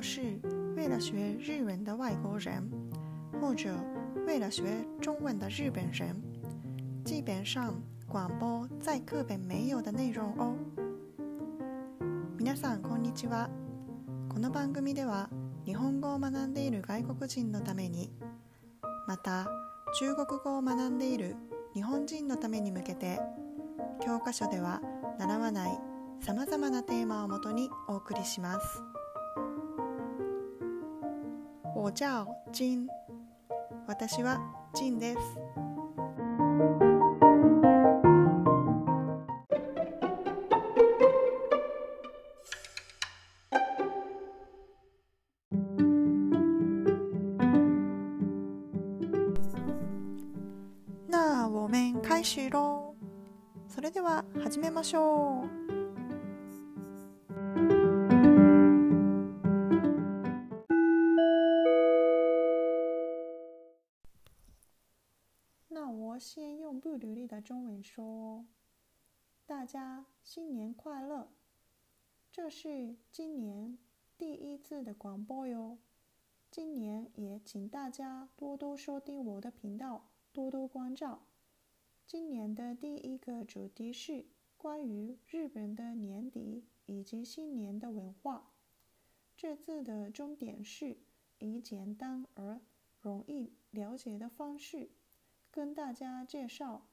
要是为了学日文的外国人，或者为了学中文的日本人，基本上广播在课本没有的内容哦。皆さんこんにちは。この番組では日本語を学んでいる外国人のために、また中国語を学んでいる日本人のために向けて、教科書では習わないさまざまなテーマをもとにお送りします。我叫金。私はジンです。那我们开始喽。それでは始めましょう。中文说：“大家新年快乐！这是今年第一次的广播哟。今年也请大家多多收听我的频道，多多关照。今年的第一个主题是关于日本的年底以及新年的文化。这次的重点是以简单而容易了解的方式。”跟大家介绍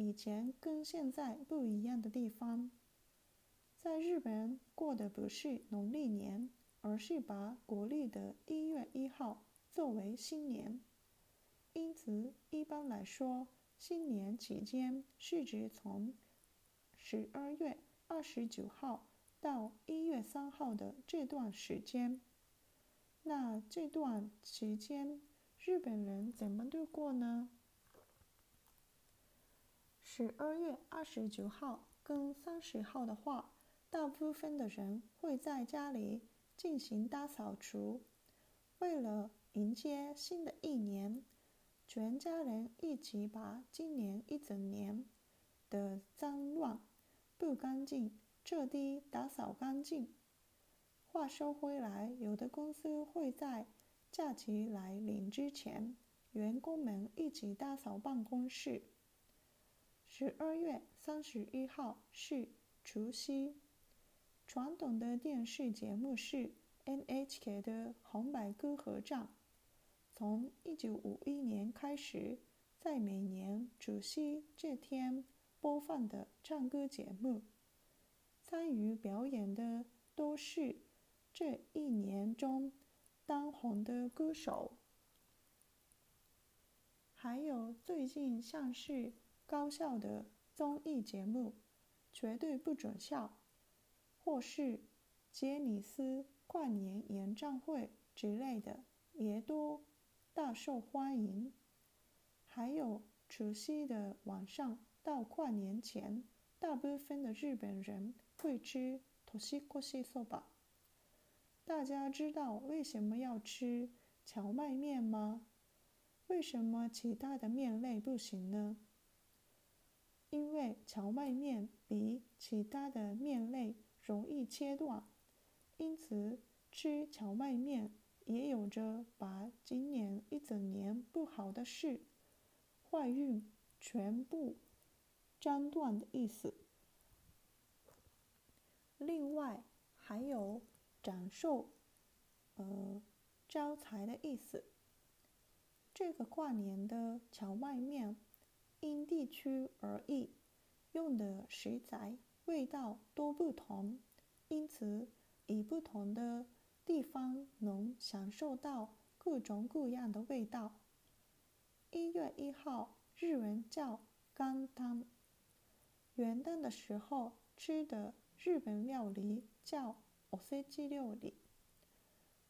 以前跟现在不一样的地方。在日本过的不是农历年，而是把国历的一月一号作为新年。因此，一般来说，新年期间是指从十二月二十九号到一月三号的这段时间。那这段期间，日本人怎么度过呢？十二月二十九号跟三十号的话，大部分的人会在家里进行大扫除。为了迎接新的一年，全家人一起把今年一整年的脏乱、不干净彻底打扫干净。话说回来，有的公司会在假期来临之前，员工们一起打扫办公室。十二月三十一号是除夕。传统的电视节目是 NHK 的《红白歌合战》。从一九五一年开始，在每年除夕这天播放的唱歌节目，参与表演的都是。这一年中当红的歌手，还有最近像是高校的综艺节目，绝对不准笑，或是杰尼斯跨年演唱会之类的，也都大受欢迎。还有除夕的晚上到跨年前，大部分的日本人会吃 toshikoshi soba。大家知道为什么要吃荞麦面吗？为什么其他的面类不行呢？因为荞麦面比其他的面类容易切断，因此吃荞麦面也有着把今年一整年不好的事、坏运全部斩断的意思。另外还有。长寿，呃，招财的意思。这个跨年的荞麦面，因地区而异，用的食材、味道都不同，因此以不同的地方能享受到各种各样的味道。一月一号，日文叫干汤。元旦的时候吃的日本料理叫。おせち料理，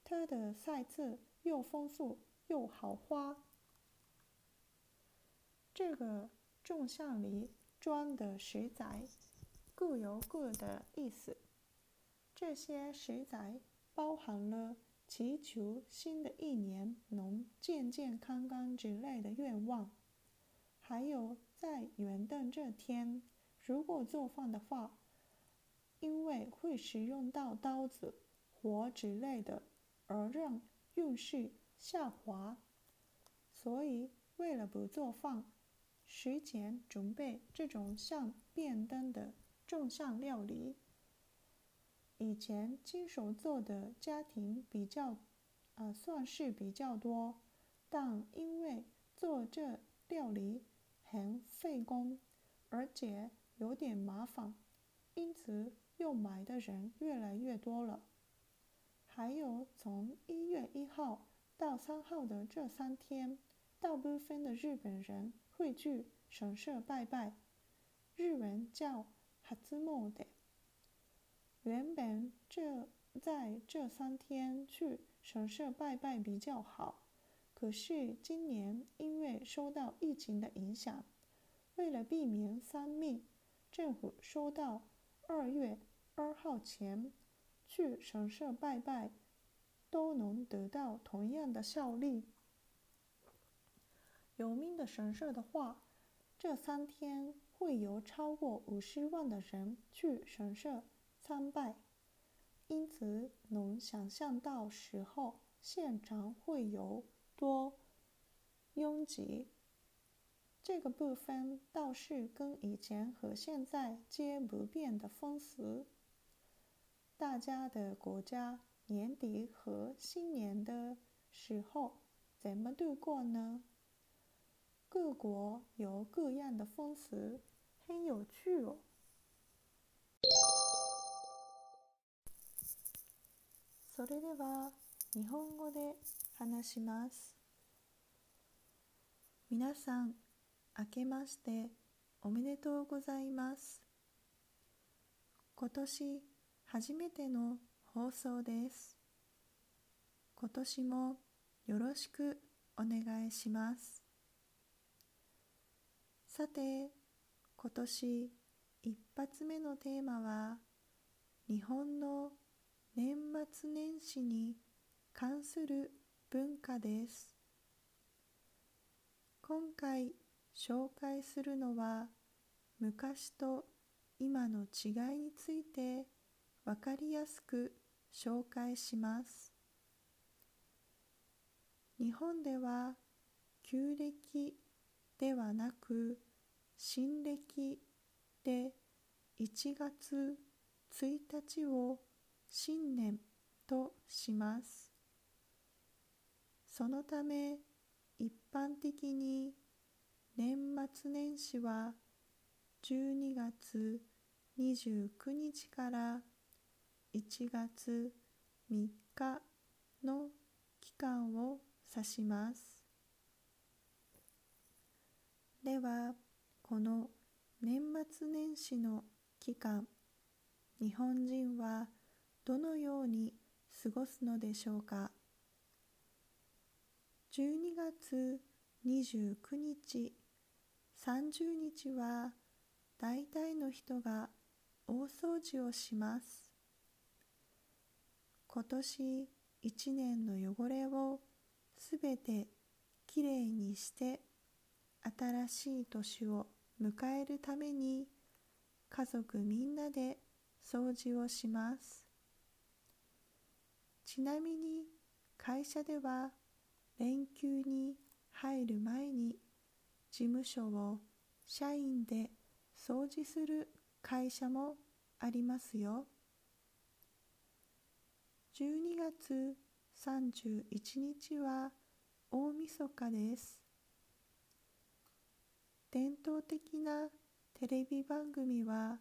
它的菜色又丰富又好花。 这个众像里装的食材各有各的意思。这些食材包含了祈求新的一年能健健康康之类的愿望，还有在元旦这天，如果做饭的话。因为会使用到刀子火之类的，而让运势下滑。所以，为了不做饭，时前准备这种像便当的重向料理。以前亲手做的家庭比较，呃，算是比较多，但因为做这料理很费工，而且有点麻烦，因此又买的人越来越多了。还有从一月一号到三号的这三天。大部分的日本人会去神社拜拜，日文叫哈兹莫的。原本这在这三天去神社拜拜比较好，可是今年因为受到疫情的影响，为了避免丧命，政府说到二月二号前去神社拜拜，都能得到同样的效力。有名的神社的话，这三天会有超过五十万的人去神社参拜，因此能想象到时候现场会有多拥挤。这个部分倒是跟以前和现在皆不变的风俗。大家的国家年底和新年的时候怎么度过呢？各国有各样的风俗，很有趣哦。それでは日本語で話します。皆さん、明けましておめでとうございます。今年初めての放送です。今年もよろしくお願いします。さて今年一発目のテーマは日本の年末年始に関する文化です。今回紹介するのは昔と今の違いについて分かりやすく紹介します。日本では旧暦ではなく新暦で1月1日を新年とします。そのため一般的に年末年始は12月29日から1月3日の期間を指します。ではこの年末年始の期間日本人はどのように過ごすのでしょうか？12月29日30日は大体の人が大掃除をします。今年一年の汚れをすべてきれいにして新しい年を迎えるために家族みんなで掃除をします。ちなみに会社では連休に入る前に事務所を社員で掃除する会社もありますよ。12月31日は大晦日です。伝統的なテレビ番組は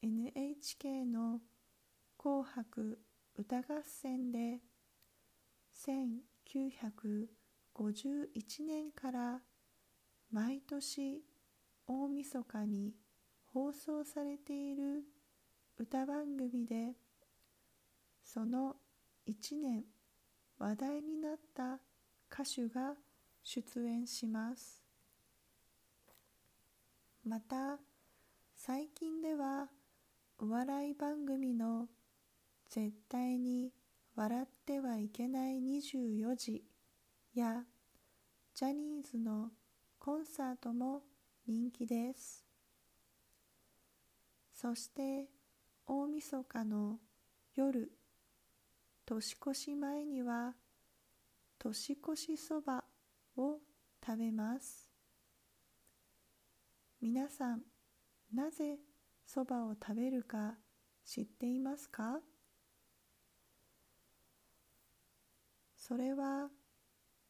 NHK の「紅白歌合戦」で1951年から毎年大晦日に放送されている歌番組でその1年話題になった歌手が出演します。また最近ではお笑い番組の「絶対に笑ってはいけない24時」やジャニーズのコンサートも人気です。そして大晦日の夜年越し前には年越しそばを食べます。皆さんなぜそばを食べるか知っていますか？それは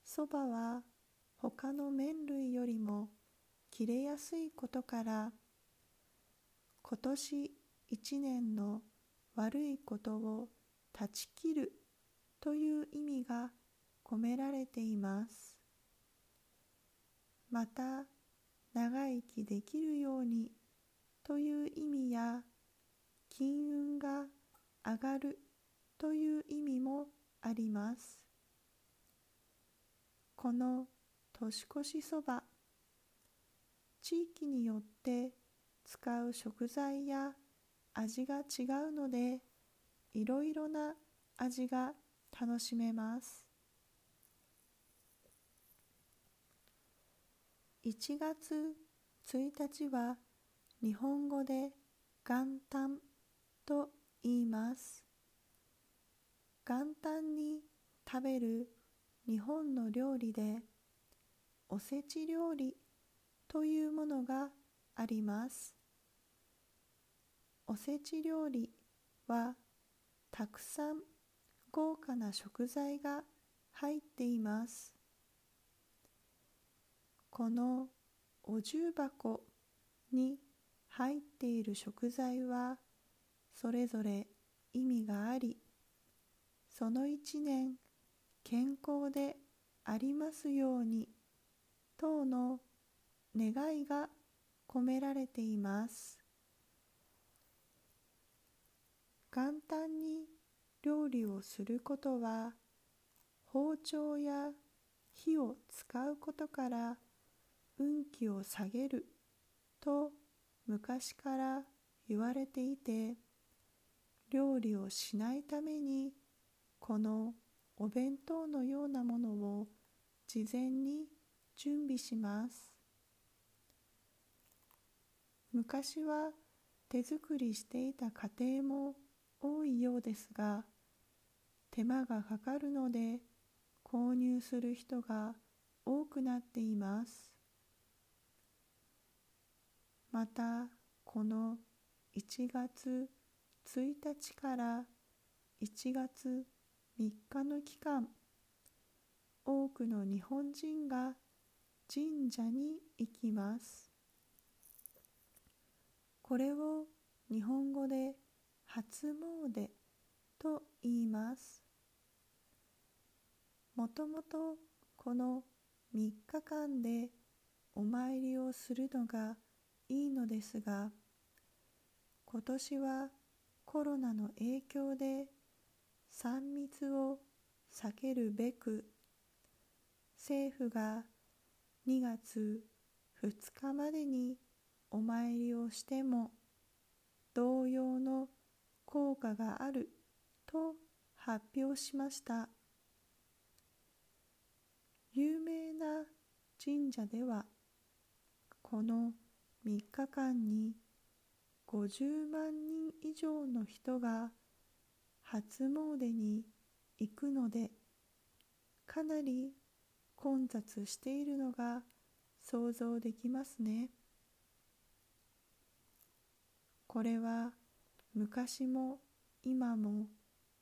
そばは他の麺類よりも切れやすいことから今年一年の悪いことを断ち切るという意味が込められています。また長生きできるようにという意味や金運が上がるという意味もあります。この年越しそば地域によって使う食材や味が違うのでいろいろな味が楽しめます。1月1日は日本語で元旦と言います。元旦に食べる日本の料理でおせち料理というものがあります。おせち料理はたくさん豪華な食材が入っています。このお重箱に入っている食材はそれぞれ意味がありその一年健康でありますように等の願いが込められています。簡単に料理をすることは包丁や火を使うことから運気を下げると昔から言われていて料理をしないためにこのお弁当のようなものを事前に準備します。昔は手作りしていた家庭も多いようですが手間がかかるので購入する人が多くなっています。またこの1月1日から1月3日の期間多くの日本人が神社に行きます。これを日本語で初詣と言います。もともとこの3日間でお参りをするのがいいのですが今年はコロナの影響で3密を避けるべく政府が2月2日までにお参りをしても同様の効果があると発表しました。有名な神社ではこの3日間に50万人以上の人が初詣に行くのでかなり混雑しているのが想像できますね。これは昔も今も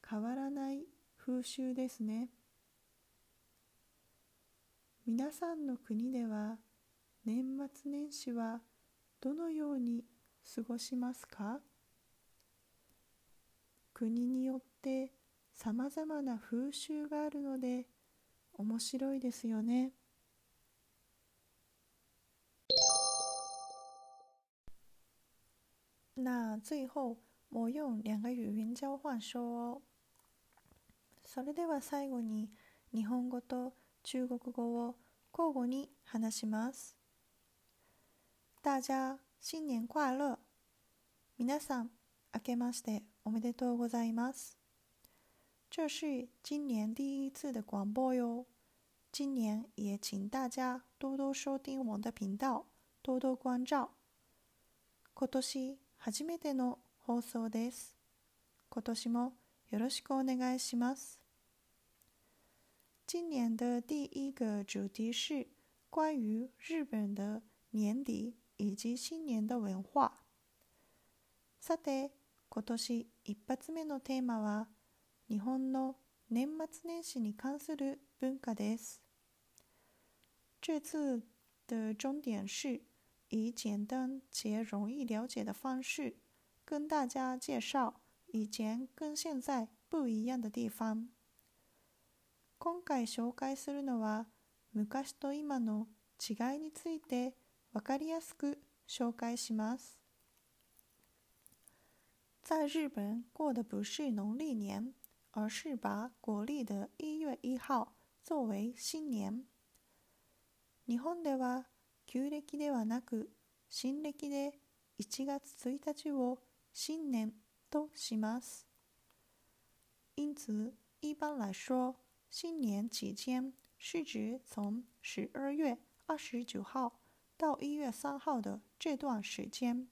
変わらない風習ですね。皆さんの国では年末年始はどのように過ごしますか？国によってさまざまな風習があるので面白いですよね。那最後我用两个语言交换说哦。それでは最後に日本語と中国語を交互に話します。大家新年快乐！皆さん、明けましておめでとうございます。这是今年第一次的广播哟。今年也请大家多多收听我的频道，多多关照。今年初めての放送です。今年もよろしくお願いします。今年的第一个主题是关于日本的年底以及新年的文化。さて、今年一発目のテーマは日本の年末年始に関する文化です。这次的重点是以简单且容易了解的方式跟大家介绍以前跟現在不一样的地方。今回紹介するのは昔と今の違いについて分かりやすく紹介します。在日本过的不是农历年，而是把国历的一月一号作为新年。日本では旧暦ではなく新暦で1月1日を新年都します。因此，一般来说，新年期间是指从十二月二十九号到一月三号的这段时间。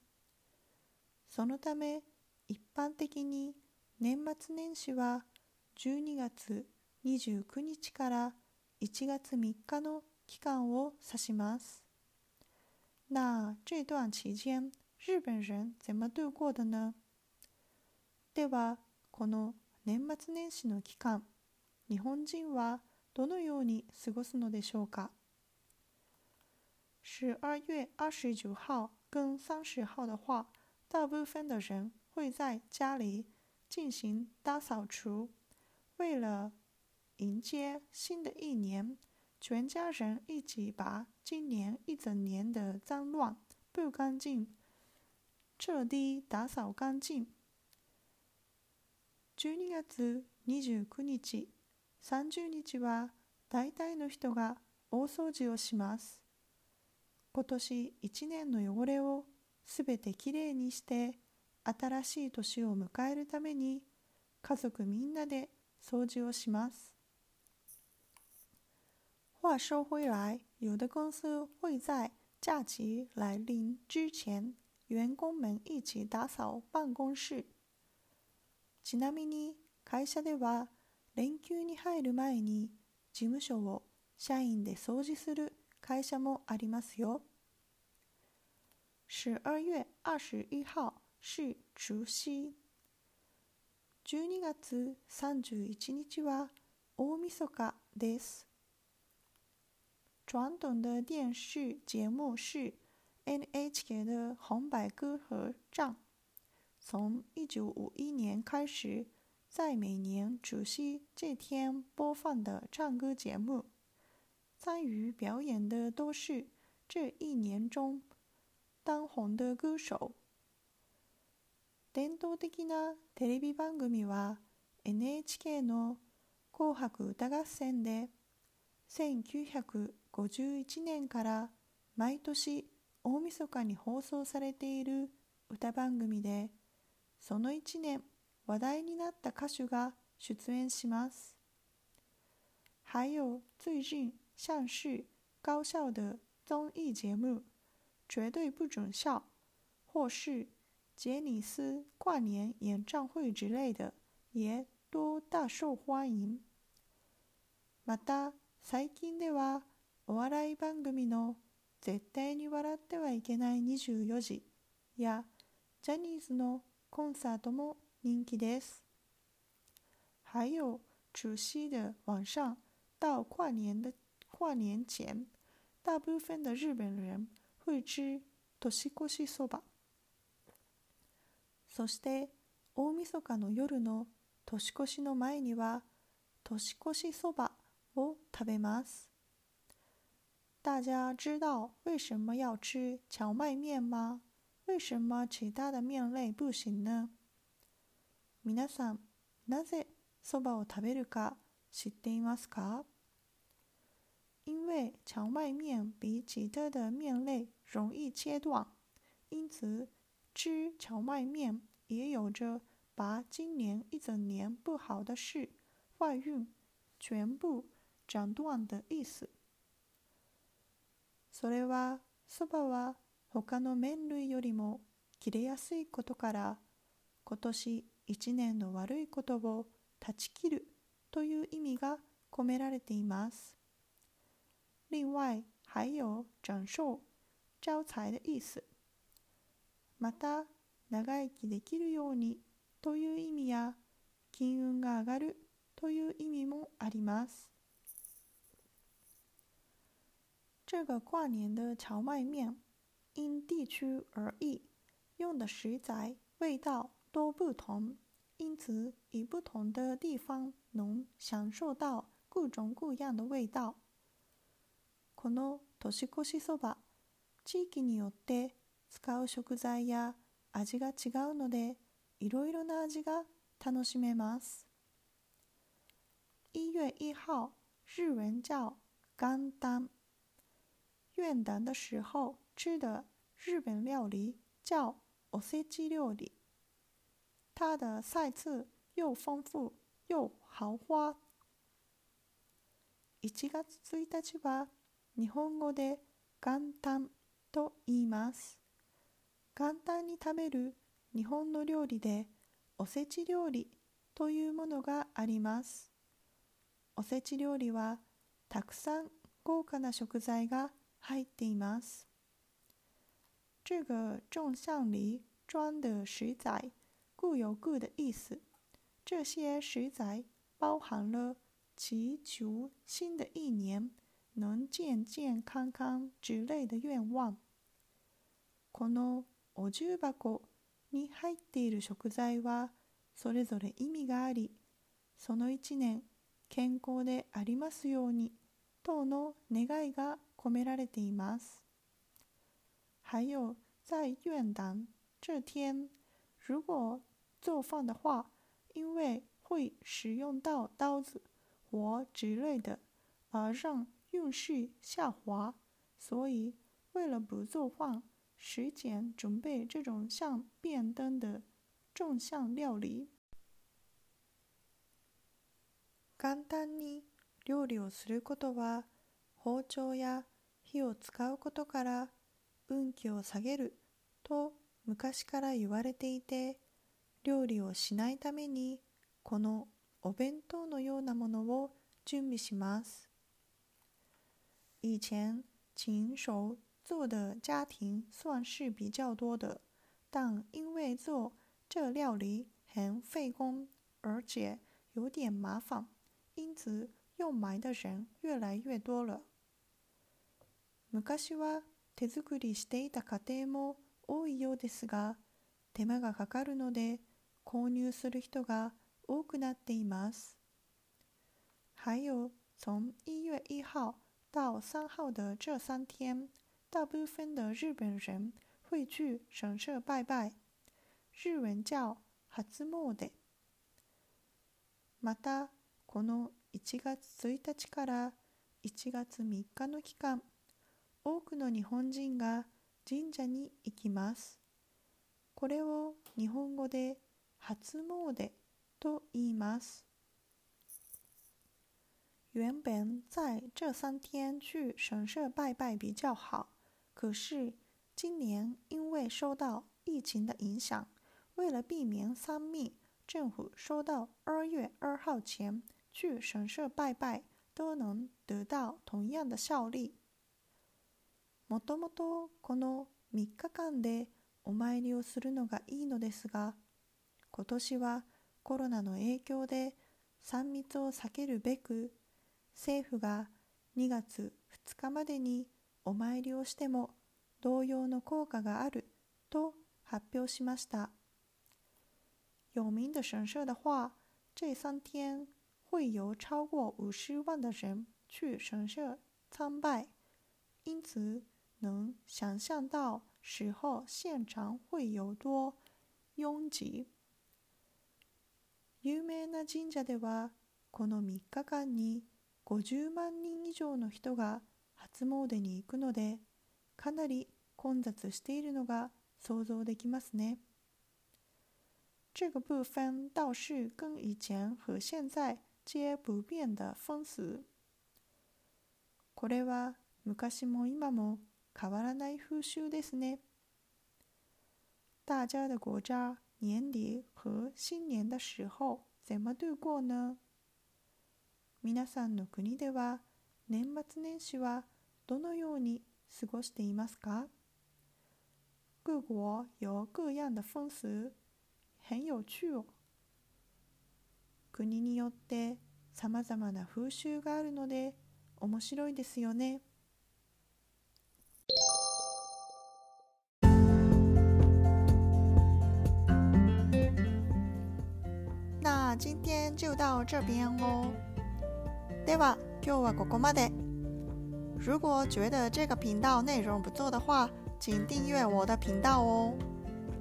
そのため、一般的に年末年始は12月29日から1月3日の期間を指します。那这段期间，日本人怎么度过的呢？では、この年末年始の期間、日本人はどのように過ごすのでしょうか？十二月二十九号跟三十号的话，大部分的人会在家里进行大扫除，为了迎接新的一年，全家人一起把今年一整年的脏乱不干净彻底打扫干净。12月29日、30日は大体の人が大掃除をします。 今年1年の汚れをすべてきれいにして新しい年を迎えるために家族みんなで掃除をします。话说回来，有的公司会在假期来临之前，员工们一起打扫办公室。ちなみに会社では連休に入る前に事務所を社員で掃除する会社もありますよ。十二月二十一号是除夕。12月31日は大晦日です。传统的电视节目是 NHK 的红白歌合战。从一九五一年开始，在每年除夕这天播放的唱歌节目， 参与表演的都是这一年中当红的歌手。伝統的なテレビ番組は NHK の「紅白歌合戦」で1951年から毎年大晦日に放送されている歌番組でその1年話題になった歌手が出演します。还有最近像是高校的综艺节目《绝对不准笑》，或是杰尼斯跨年演唱会之类的，也都大受欢迎。また最近ではお笑い番組の「絶対に笑ってはいけない24時」やジャニーズのコンサートも人気です。还有除夕的晚上到跨年的 跨年前，大部分的日本人会吃年越しそば。そして大晦日の夜の年越しの前には年越しそばを食べます。大家知道为什么要吃荞麦面吗？为什么其他的面类不行呢？皆さん、なぜそばを食べるか知っていますか？因为荞麦面比其他的面类容易切断，因此吃荞麦面也有着把今年一整年不好的事、坏运全部斩断的意思。それはそばは他の麺類よりも切れやすいことから今年一年の悪いことを断ち切るという意味が込められています。另外还有长寿、招財的意思。また、長生きできるようにという意味や、金運が上がるという意味もあります。这个挂年的荞麦面因地区而异，用的食材、味道都不同，因此以不同的地方能享受到各种各样的味道。 この年越しそば、地域によって使う食材や味が違うので、いろいろな味が楽しめます。一月一号，日文叫元旦。元旦的时候吃的日本料理叫おせち料理。它的菜色又丰富又豪华。1月1日は日本語で元旦と言います。元旦に食べる日本の料理でおせち料理というものがあります。おせち料理はたくさん豪華な食材が入っています。这个众向里装的食材各有各的意思。这些食材包含了祈求新的一年能健健康康之类的願望。このお重箱に入っている食材はそれぞれ意味があり、その一年健康でありますように等の願いが込められています。还有在元旦这天，如果做饭的话，因为会使用到刀子或之类的，而让运势下滑，所以为了不做饭，时间准备这种像便当的众项料理。簡単に料理をすることは包丁や火を使うことから運気を下げると昔から言われていて料理をしないためにこのお弁当のようなものを準備します。以前勤手做的家庭算是比较多的，但因为做这料理很费工，而且有点麻烦，因此用买的人越来越多了。昔は手作りしていた家庭も多いようですが、手間がかかるので購入する人が多くなっています。还有从一月一号 到三号的这三天，大部分的日本人会去神社拜拜，日文叫初詣。また、この1月1日から1月3日の期間、多くの日本人が神社に行きます。これを日本語で初詣と言います。原本在这三天去神社拜拜比较好，可是今年因为受到疫情的影响，为了避免三密，政府说到二月二号前去神社拜拜都能得到同样的效力。もともとこの3日間でお参りをするのがいいのですが、今年はコロナの影響で3密を避けるべく 政府が2月2日までにお参りをしても同様の効果があると発表しました。有名的神社的话，这三天会有超过五十万的人去神社参拜，因此能想象到时候现场会有多拥挤。有名な神社ではこの3日間に50万人以上の人が初詣に行くのでかなり混雑しているのが想像できますね。这个部分倒是跟以前和现在皆不变的风俗。これは昔も今も変わらない風習ですね。大家的国家年底和新年的时候怎么度过呢？皆さんの国では年末年始はどのように過ごしていますか？各国有各样的风俗，很有趣哦。国によって様々な風習があるので面白いですよね。那今天就到这边哦。では今日はここまで。如果觉得这个频道内容不错的话，请订阅我的频道哦。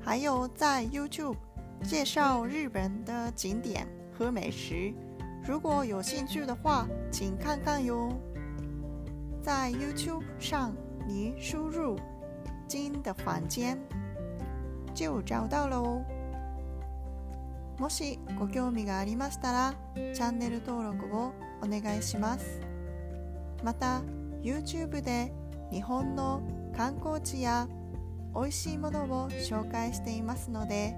还有在 YouTube 介绍日本的景点和美食，如果有兴趣的话，请看看哟。在 YouTube 上，你输入“金的房间”就找到了哦。 もしご興味がありましたら、チャンネル登録をお願いします。また、YouTube で日本の観光地や美味しいものを紹介していますので、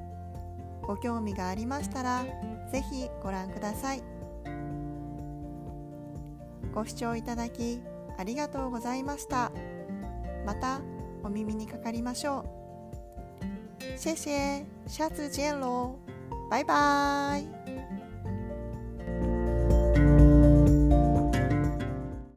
ご興味がありましたら、ぜひご覧ください。ご視聴いただきありがとうございました。またお耳にかかりましょう。谢谢，下次见喽。バイバーイ。